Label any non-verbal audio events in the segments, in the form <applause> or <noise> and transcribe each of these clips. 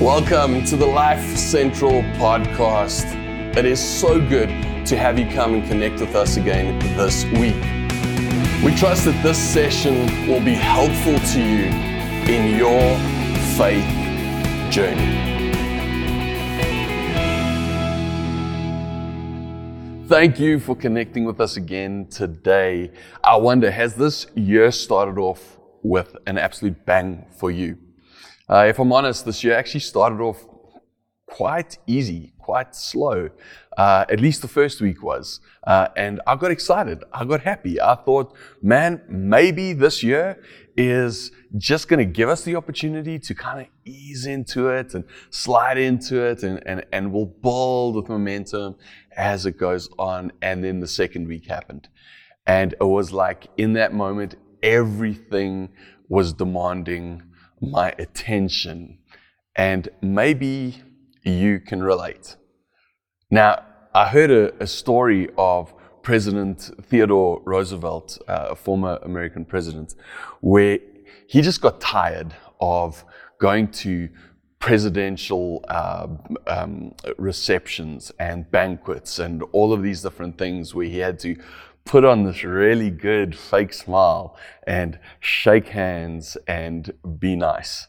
Welcome to the Life Central podcast. It is so good to have you come and connect with us again this week. We trust that this session will be helpful to you in your faith journey. Thank you for connecting with us again today. I wonder, has this year started off with an absolute bang for you? Uh, if I'm honest, this year actually started off quite easy, quite slow. Uh, at least the first week was. Uh, and I got excited. I got happy. I thought, man, maybe this year is just going to give us the opportunity to kind of ease into it and slide into it and, and, and we'll build with momentum as it goes on. And then the second week happened. And it was like in that moment, everything was demanding my attention. And maybe you can relate. Now, I heard a, a story of President Theodore Roosevelt, uh, a former American president, where he just got tired of going to presidential uh, um, receptions and banquets and all of these different things where he had to put on this really good fake smile and shake hands and be nice.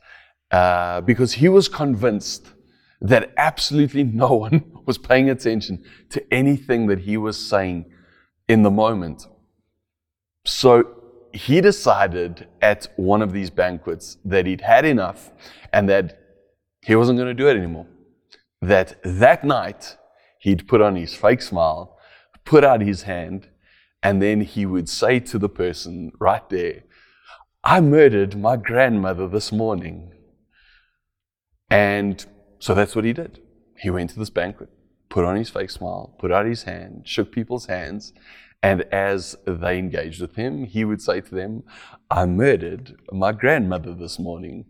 Uh, because he was convinced that absolutely no <laughs> one was paying attention to anything that he was saying in the moment. So he decided at one of these banquets that he'd had enough and that he wasn't going to do it anymore. That that night he'd put on his fake smile, put out his hand, and then he would say to the person right there, I murdered my grandmother this morning. And so that's what he did. He went to this banquet, put on his fake smile, put out his hand, shook people's hands, and as they engaged with him, he would say to them, I murdered my grandmother this morning.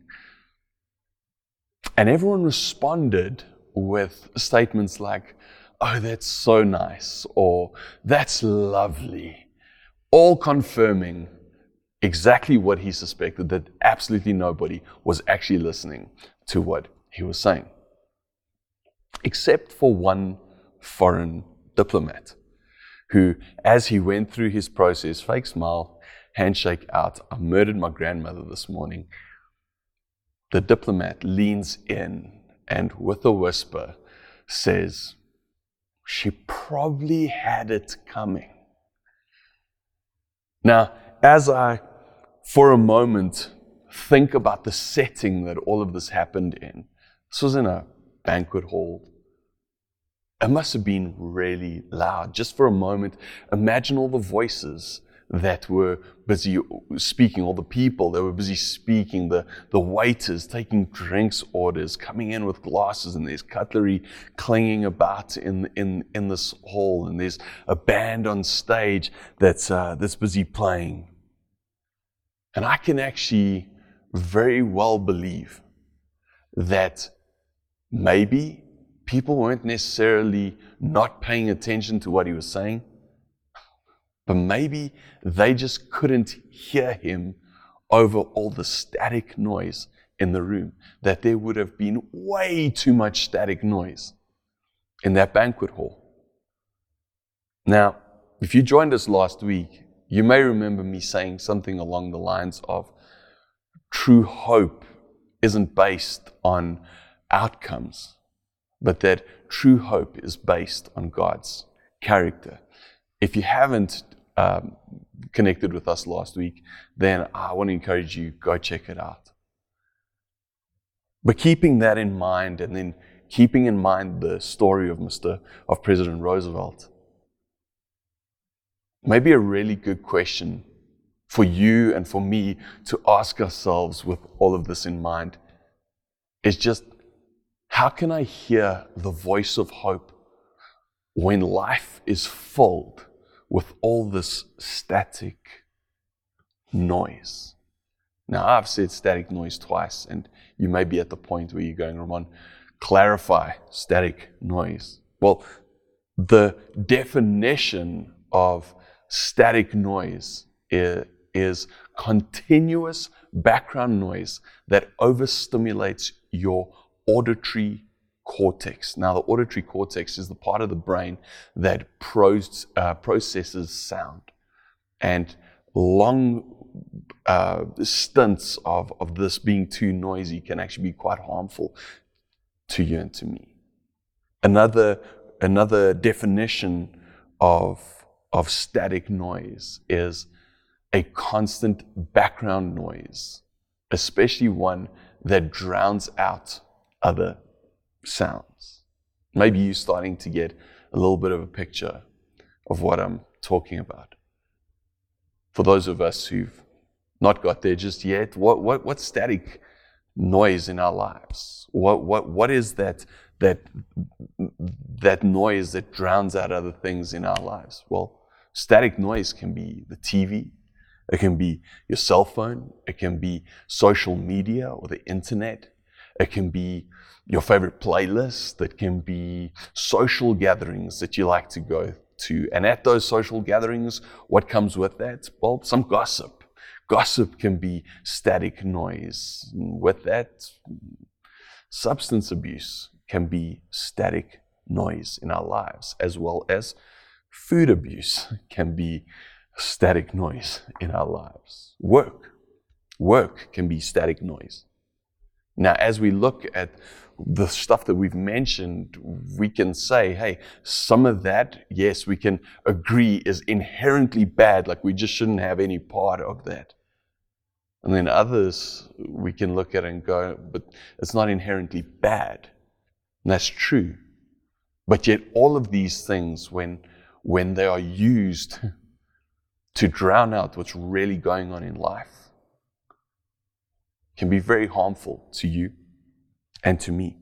And everyone responded with statements like, oh, that's so nice, or that's lovely, all confirming exactly what he suspected that absolutely nobody was actually listening to what he was saying, except for one foreign diplomat who, as he went through his process, fake smile, handshake out, I murdered my grandmother this morning. The diplomat leans in and, with a whisper, says, she probably had it coming. Now, as I, for a moment, think about the setting that all of this happened in, this was in a banquet hall. It must have been really loud. Just for a moment, imagine all the voices that were busy speaking, all the people that were busy speaking, the, the waiters taking drinks orders, coming in with glasses, and there's cutlery clanging about in, in, in this hall, and there's a band on stage that's, uh, that's busy playing. And I can actually very well believe that maybe people weren't necessarily not paying attention to what he was saying but maybe they just couldn't hear him over all the static noise in the room, that there would have been way too much static noise in that banquet hall. Now, if you joined us last week, you may remember me saying something along the lines of true hope isn't based on outcomes, but that true hope is based on God's character. If you haven't um, connected with us last week, then I want to encourage you go check it out. But keeping that in mind, and then keeping in mind the story of Mr. of President Roosevelt, maybe a really good question for you and for me to ask ourselves with all of this in mind is just how can I hear the voice of hope when life is filled with all this static noise. Now, I've said static noise twice, and you may be at the point where you're going, Ramon, clarify static noise. Well, the definition of static noise is, is continuous background noise that overstimulates your auditory cortex. Now, the auditory cortex is the part of the brain that pros, uh, processes sound. And long uh, stints of, of this being too noisy can actually be quite harmful to you and to me. Another, another definition of, of static noise is a constant background noise, especially one that drowns out other sounds. Maybe you're starting to get a little bit of a picture of what I'm talking about. For those of us who've not got there just yet, what, what, what's static noise in our lives? What, what, what is that, that, that noise that drowns out other things in our lives? Well, static noise can be the TV, it can be your cell phone, it can be social media or the internet, it can be your favorite playlist, it can be social gatherings that you like to go to. And at those social gatherings, what comes with that? Well, some gossip. Gossip can be static noise. With that, substance abuse can be static noise in our lives, as well as food abuse <laughs> can be static noise in our lives. Work. Work can be static noise. Now, as we look at the stuff that we've mentioned, we can say, hey, some of that, yes, we can agree is inherently bad, like we just shouldn't have any part of that. And then others, we can look at and go, but it's not inherently bad. And that's true. But yet, all of these things, when, when they are used <laughs> to drown out what's really going on in life, can be very harmful to you and to me.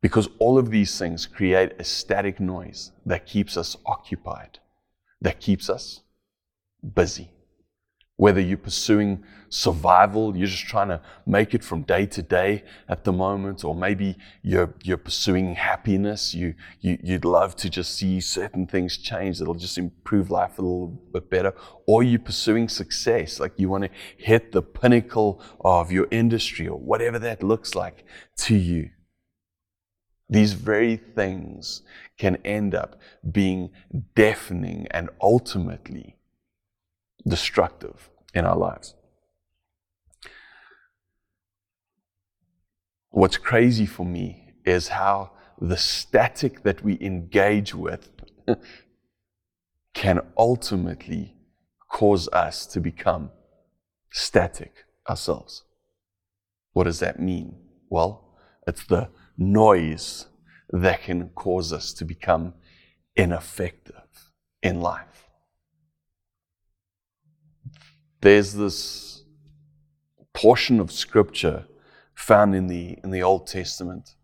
Because all of these things create a static noise that keeps us occupied, that keeps us busy. Whether you're pursuing survival, you're just trying to make it from day to day at the moment, or maybe you're, you're pursuing happiness. You, you, you'd love to just see certain things change that'll just improve life a little bit better. Or you're pursuing success, like you want to hit the pinnacle of your industry or whatever that looks like to you. These very things can end up being deafening and ultimately destructive in our lives. What's crazy for me is how the static that we engage with <laughs> can ultimately cause us to become static ourselves. What does that mean? Well, it's the noise that can cause us to become ineffective in life there's this portion of scripture found in the in the Old Testament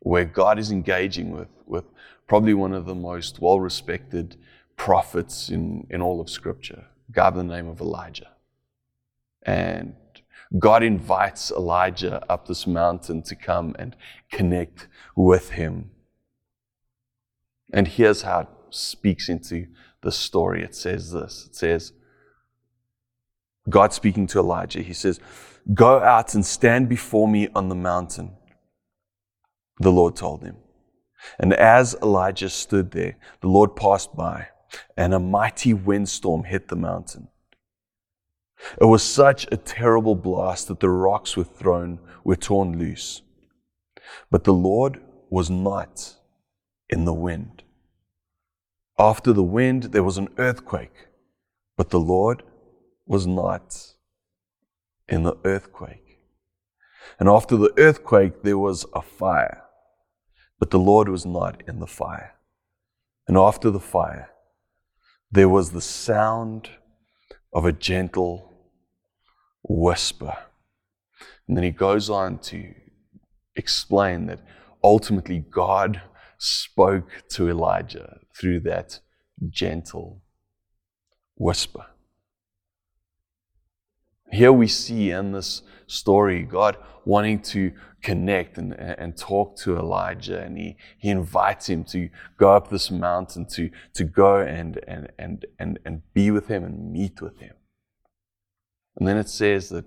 where God is engaging with with probably one of the most well-respected prophets in, in all of scripture, guy by the name of Elijah. And God invites Elijah up this mountain to come and connect with him. And here's how it speaks into the story. It says this. It says, God speaking to Elijah, he says, Go out and stand before me on the mountain, the Lord told him. And as Elijah stood there, the Lord passed by, and a mighty windstorm hit the mountain. It was such a terrible blast that the rocks were thrown, were torn loose. But the Lord was not in the wind. After the wind, there was an earthquake, but the Lord was not in the earthquake. And after the earthquake, there was a fire, but the Lord was not in the fire. And after the fire, there was the sound of a gentle whisper. And then he goes on to explain that ultimately God spoke to Elijah through that gentle whisper. Here we see in this story God wanting to connect and, and talk to Elijah, and he, he invites him to go up this mountain to, to go and, and, and, and, and be with him and meet with him. And then it says that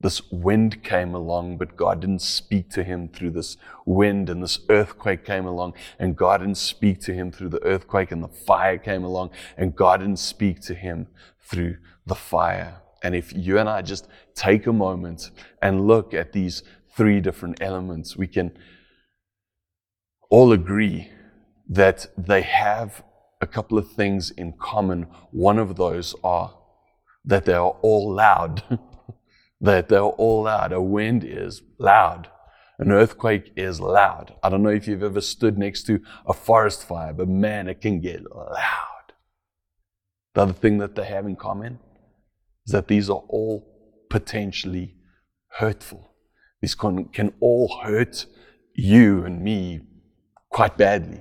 this wind came along, but God didn't speak to him through this wind, and this earthquake came along, and God didn't speak to him through the earthquake, and the fire came along, and God didn't speak to him through the fire. And if you and I just take a moment and look at these three different elements, we can all agree that they have a couple of things in common. One of those are that they are all loud. <laughs> that they're all loud. A wind is loud. An earthquake is loud. I don't know if you've ever stood next to a forest fire, but man, it can get loud. The other thing that they have in common is that these are all potentially hurtful. These can, can all hurt you and me quite badly.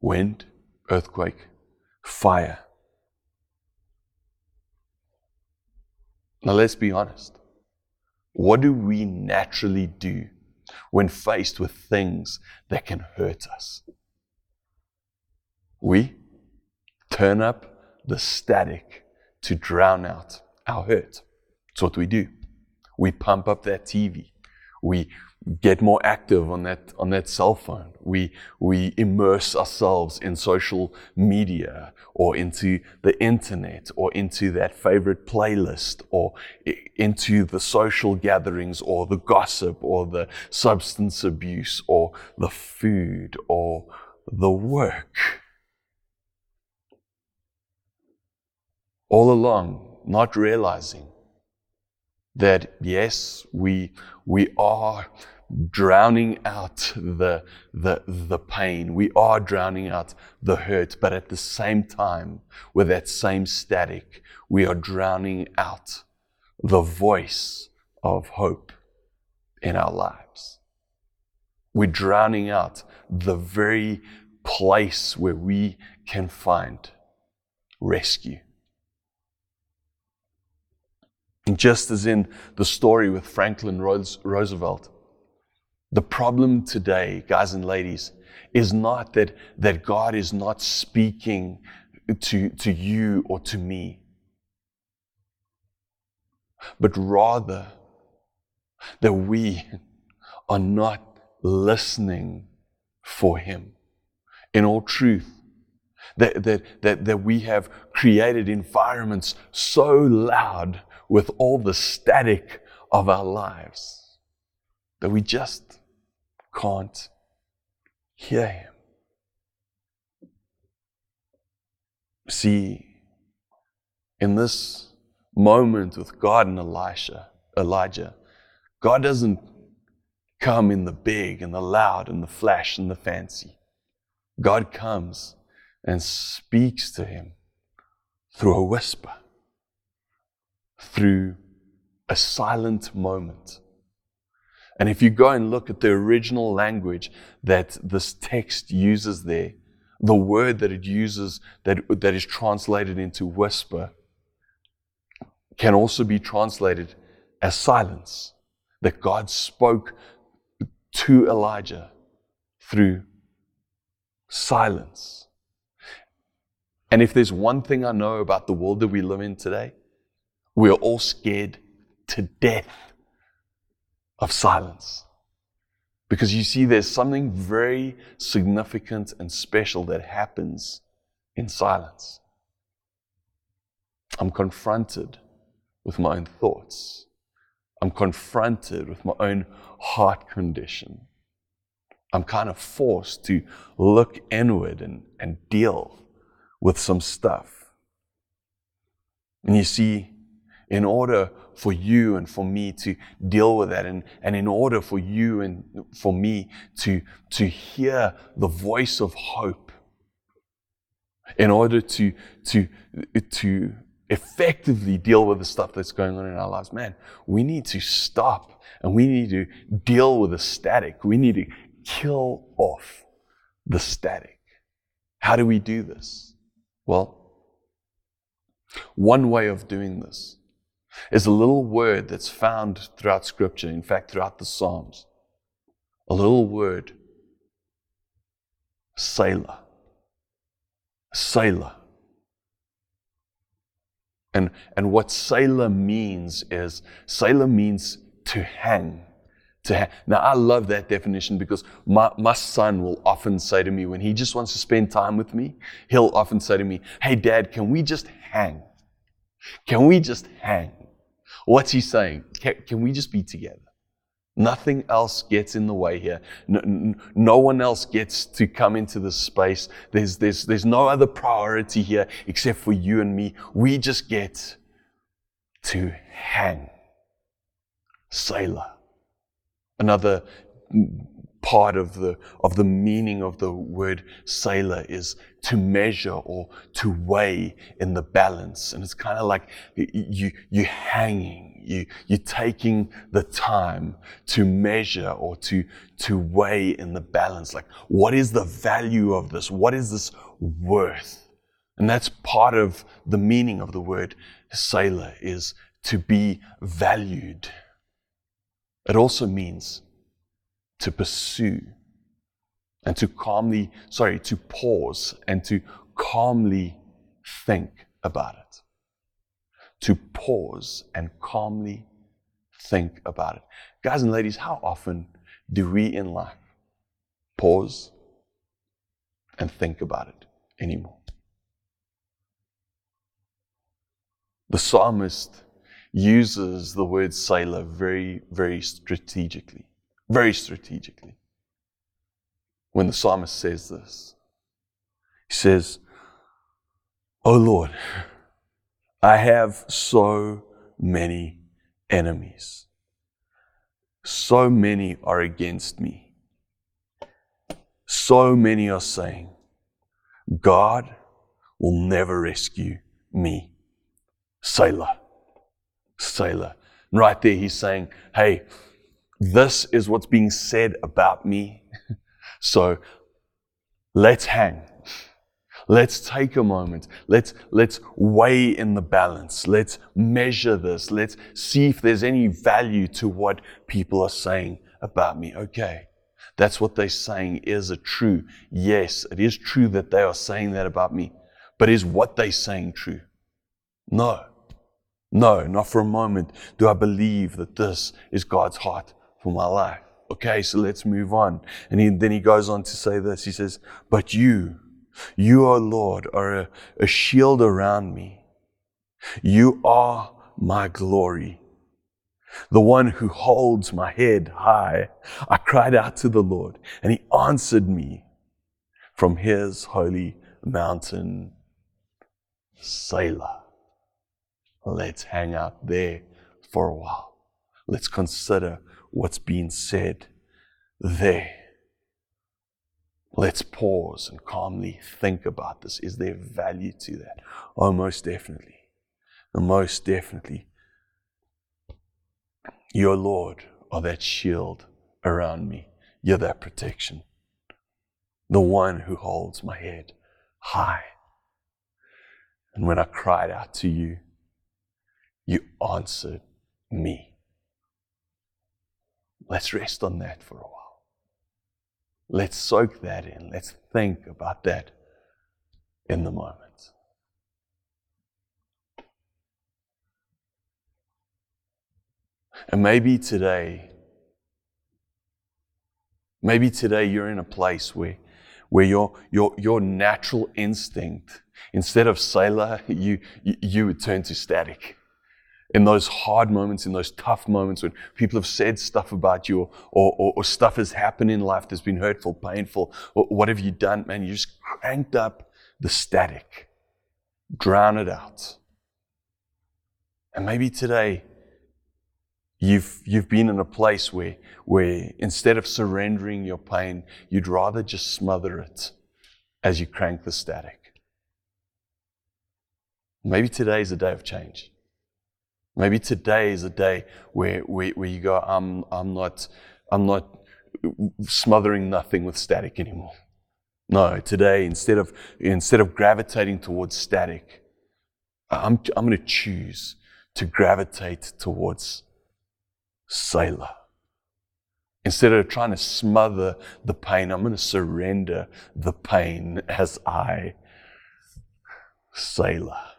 Wind, earthquake, fire. Now, let's be honest. What do we naturally do when faced with things that can hurt us? We turn up the static to drown out our hurt. That's what we do. We pump up that TV. We get more active on that on that cell phone. We we immerse ourselves in social media or into the internet or into that favorite playlist or into the social gatherings or the gossip or the substance abuse or the food or the work. All along, not realizing that yes, we we are drowning out the, the, the pain. We are drowning out the hurt, but at the same time, with that same static, we are drowning out the voice of hope in our lives. We're drowning out the very place where we can find rescue. Just as in the story with Franklin Roosevelt, the problem today, guys and ladies, is not that, that God is not speaking to, to you or to me, but rather that we are not listening for Him in all truth. That, that, that, that we have created environments so loud with all the static of our lives that we just can't hear him. See, in this moment with God and Elisha, Elijah, God doesn't come in the big and the loud and the flash and the fancy. God comes and speaks to him through a whisper, through a silent moment. And if you go and look at the original language that this text uses there, the word that it uses that, that is translated into whisper can also be translated as silence. That God spoke to Elijah through silence. And if there's one thing I know about the world that we live in today, we are all scared to death of silence. Because you see, there's something very significant and special that happens in silence. I'm confronted with my own thoughts. I'm confronted with my own heart condition. I'm kind of forced to look inward and, and deal with some stuff. And you see, in order for you and for me to deal with that and, and in order for you and for me to, to hear the voice of hope, in order to, to, to effectively deal with the stuff that's going on in our lives, man, we need to stop and we need to deal with the static. We need to kill off the static. How do we do this? Well, one way of doing this is a little word that's found throughout Scripture, in fact, throughout the Psalms. A little word, Selah. Selah. And, and what Selah means is Selah means to hang. To hang. Now, I love that definition because my, my son will often say to me, when he just wants to spend time with me, he'll often say to me, Hey, dad, can we just hang? Can we just hang? What's he saying? Can, can we just be together? Nothing else gets in the way here. No, no, one else gets to come into this space. There's, there's, there's no other priority here except for you and me. We just get to hang. Selah. Another part of the, of the meaning of the word Selah is to measure or to weigh in the balance. And it's kind of like you, you hanging, you, you're taking the time to measure or to, to weigh in the balance. Like, what is the value of this? What is this worth? And that's part of the meaning of the word Selah is to be valued. It also means to pursue and to calmly, sorry, to pause and to calmly think about it. To pause and calmly think about it. Guys and ladies, how often do we in life pause and think about it anymore? The psalmist uses the word Selah very, very strategically very strategically. When the psalmist says this, he says, Oh Lord, I have so many enemies. So many are against me. So many are saying, God will never rescue me. Selah. And right there, he's saying, Hey, this is what's being said about me. So let's hang. Let's take a moment. Let's, let's weigh in the balance. Let's measure this. Let's see if there's any value to what people are saying about me. Okay. That's what they're saying. Is it true? Yes, it is true that they are saying that about me. But is what they're saying true? No. No, not for a moment do I believe that this is God's heart for my life. Okay, so let's move on. And he, then he goes on to say this. He says, But you, you, O Lord, are a, a shield around me. You are my glory, the one who holds my head high. I cried out to the Lord, and he answered me from his holy mountain, Selah. Let's hang out there for a while. Let's consider what's being said there. Let's pause and calmly think about this. Is there value to that? Oh, most definitely. Most definitely. Your Lord are that shield around me. You're that protection. The one who holds my head high. And when I cried out to you, you answered me. Let's rest on that for a while. Let's soak that in. Let's think about that in the moment. And maybe today, maybe today you're in a place where, where your, your, your natural instinct, instead of <laughs> you, you, you would turn to static in those hard moments, in those tough moments when people have said stuff about you or, or, or, stuff has happened in life that's been hurtful, painful, what have you done, man? You just cranked up the static, drown it out. And maybe today you've, you've been in a place where, where instead of surrendering your pain, you'd rather just smother it as you crank the static. Maybe today is a day of change. Maybe today is a day where, where, where you go, I'm, I'm, not, I'm not smothering nothing with static anymore. No, today, instead of, instead of gravitating towards static, I'm, I'm going to choose to gravitate towards Selah. Instead of trying to smother the pain, I'm going to surrender the pain as I Selah.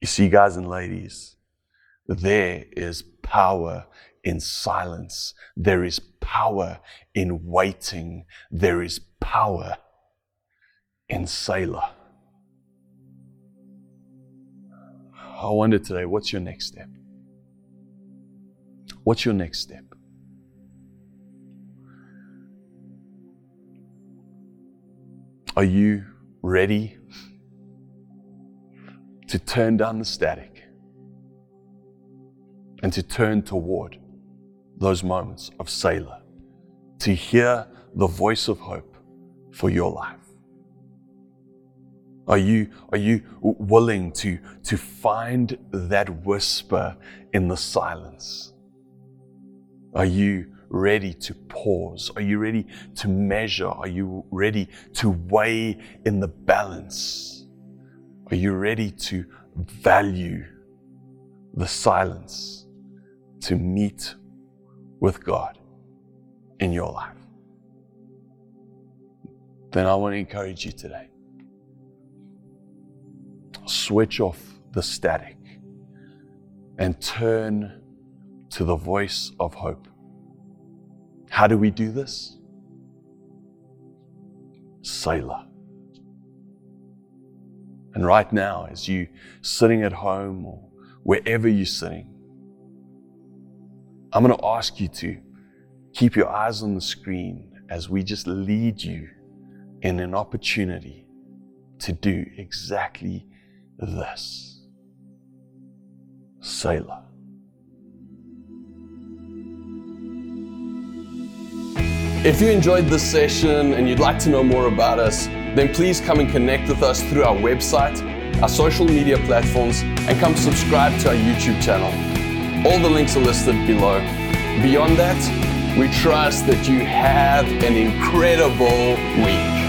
You see, guys and ladies, there is power in silence. There is power in waiting. There is power in Selah. I wonder today, what's your next step? What's your next step? Are you ready to turn down the static and to turn toward those moments of Selah, to hear the voice of hope for your life? Are you, are you willing to, to find that whisper in the silence? Are you ready to pause? Are you ready to measure? Are you ready to weigh in the balance? Are you ready to value the silence to meet with God in your life? Then I want to encourage you today. Switch off the static and turn to the voice of hope. How do we do this? Selah. And right now, as you sitting at home or wherever you're sitting, I'm going to ask you to keep your eyes on the screen as we just lead you in an opportunity to do exactly this. Selah. If you enjoyed this session and you'd like to know more about us, then please come and connect with us through our website, our social media platforms, and come subscribe to our YouTube channel. All the links are listed below. Beyond that, we trust that you have an incredible week.